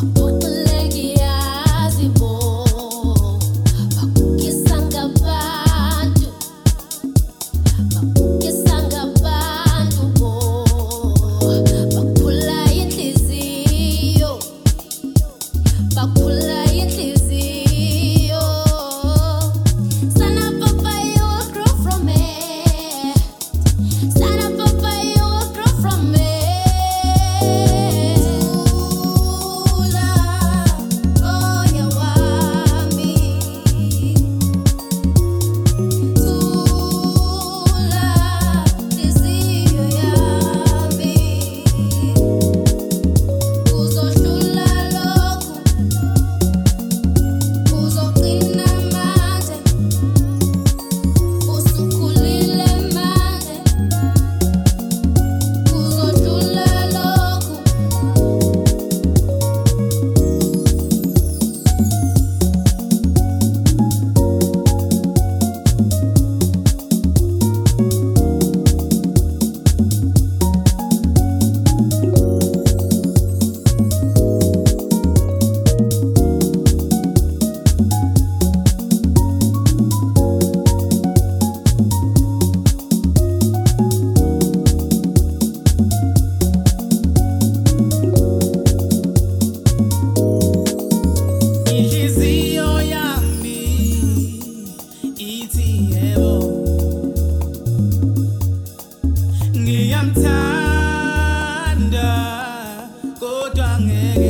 Vamos. 哎。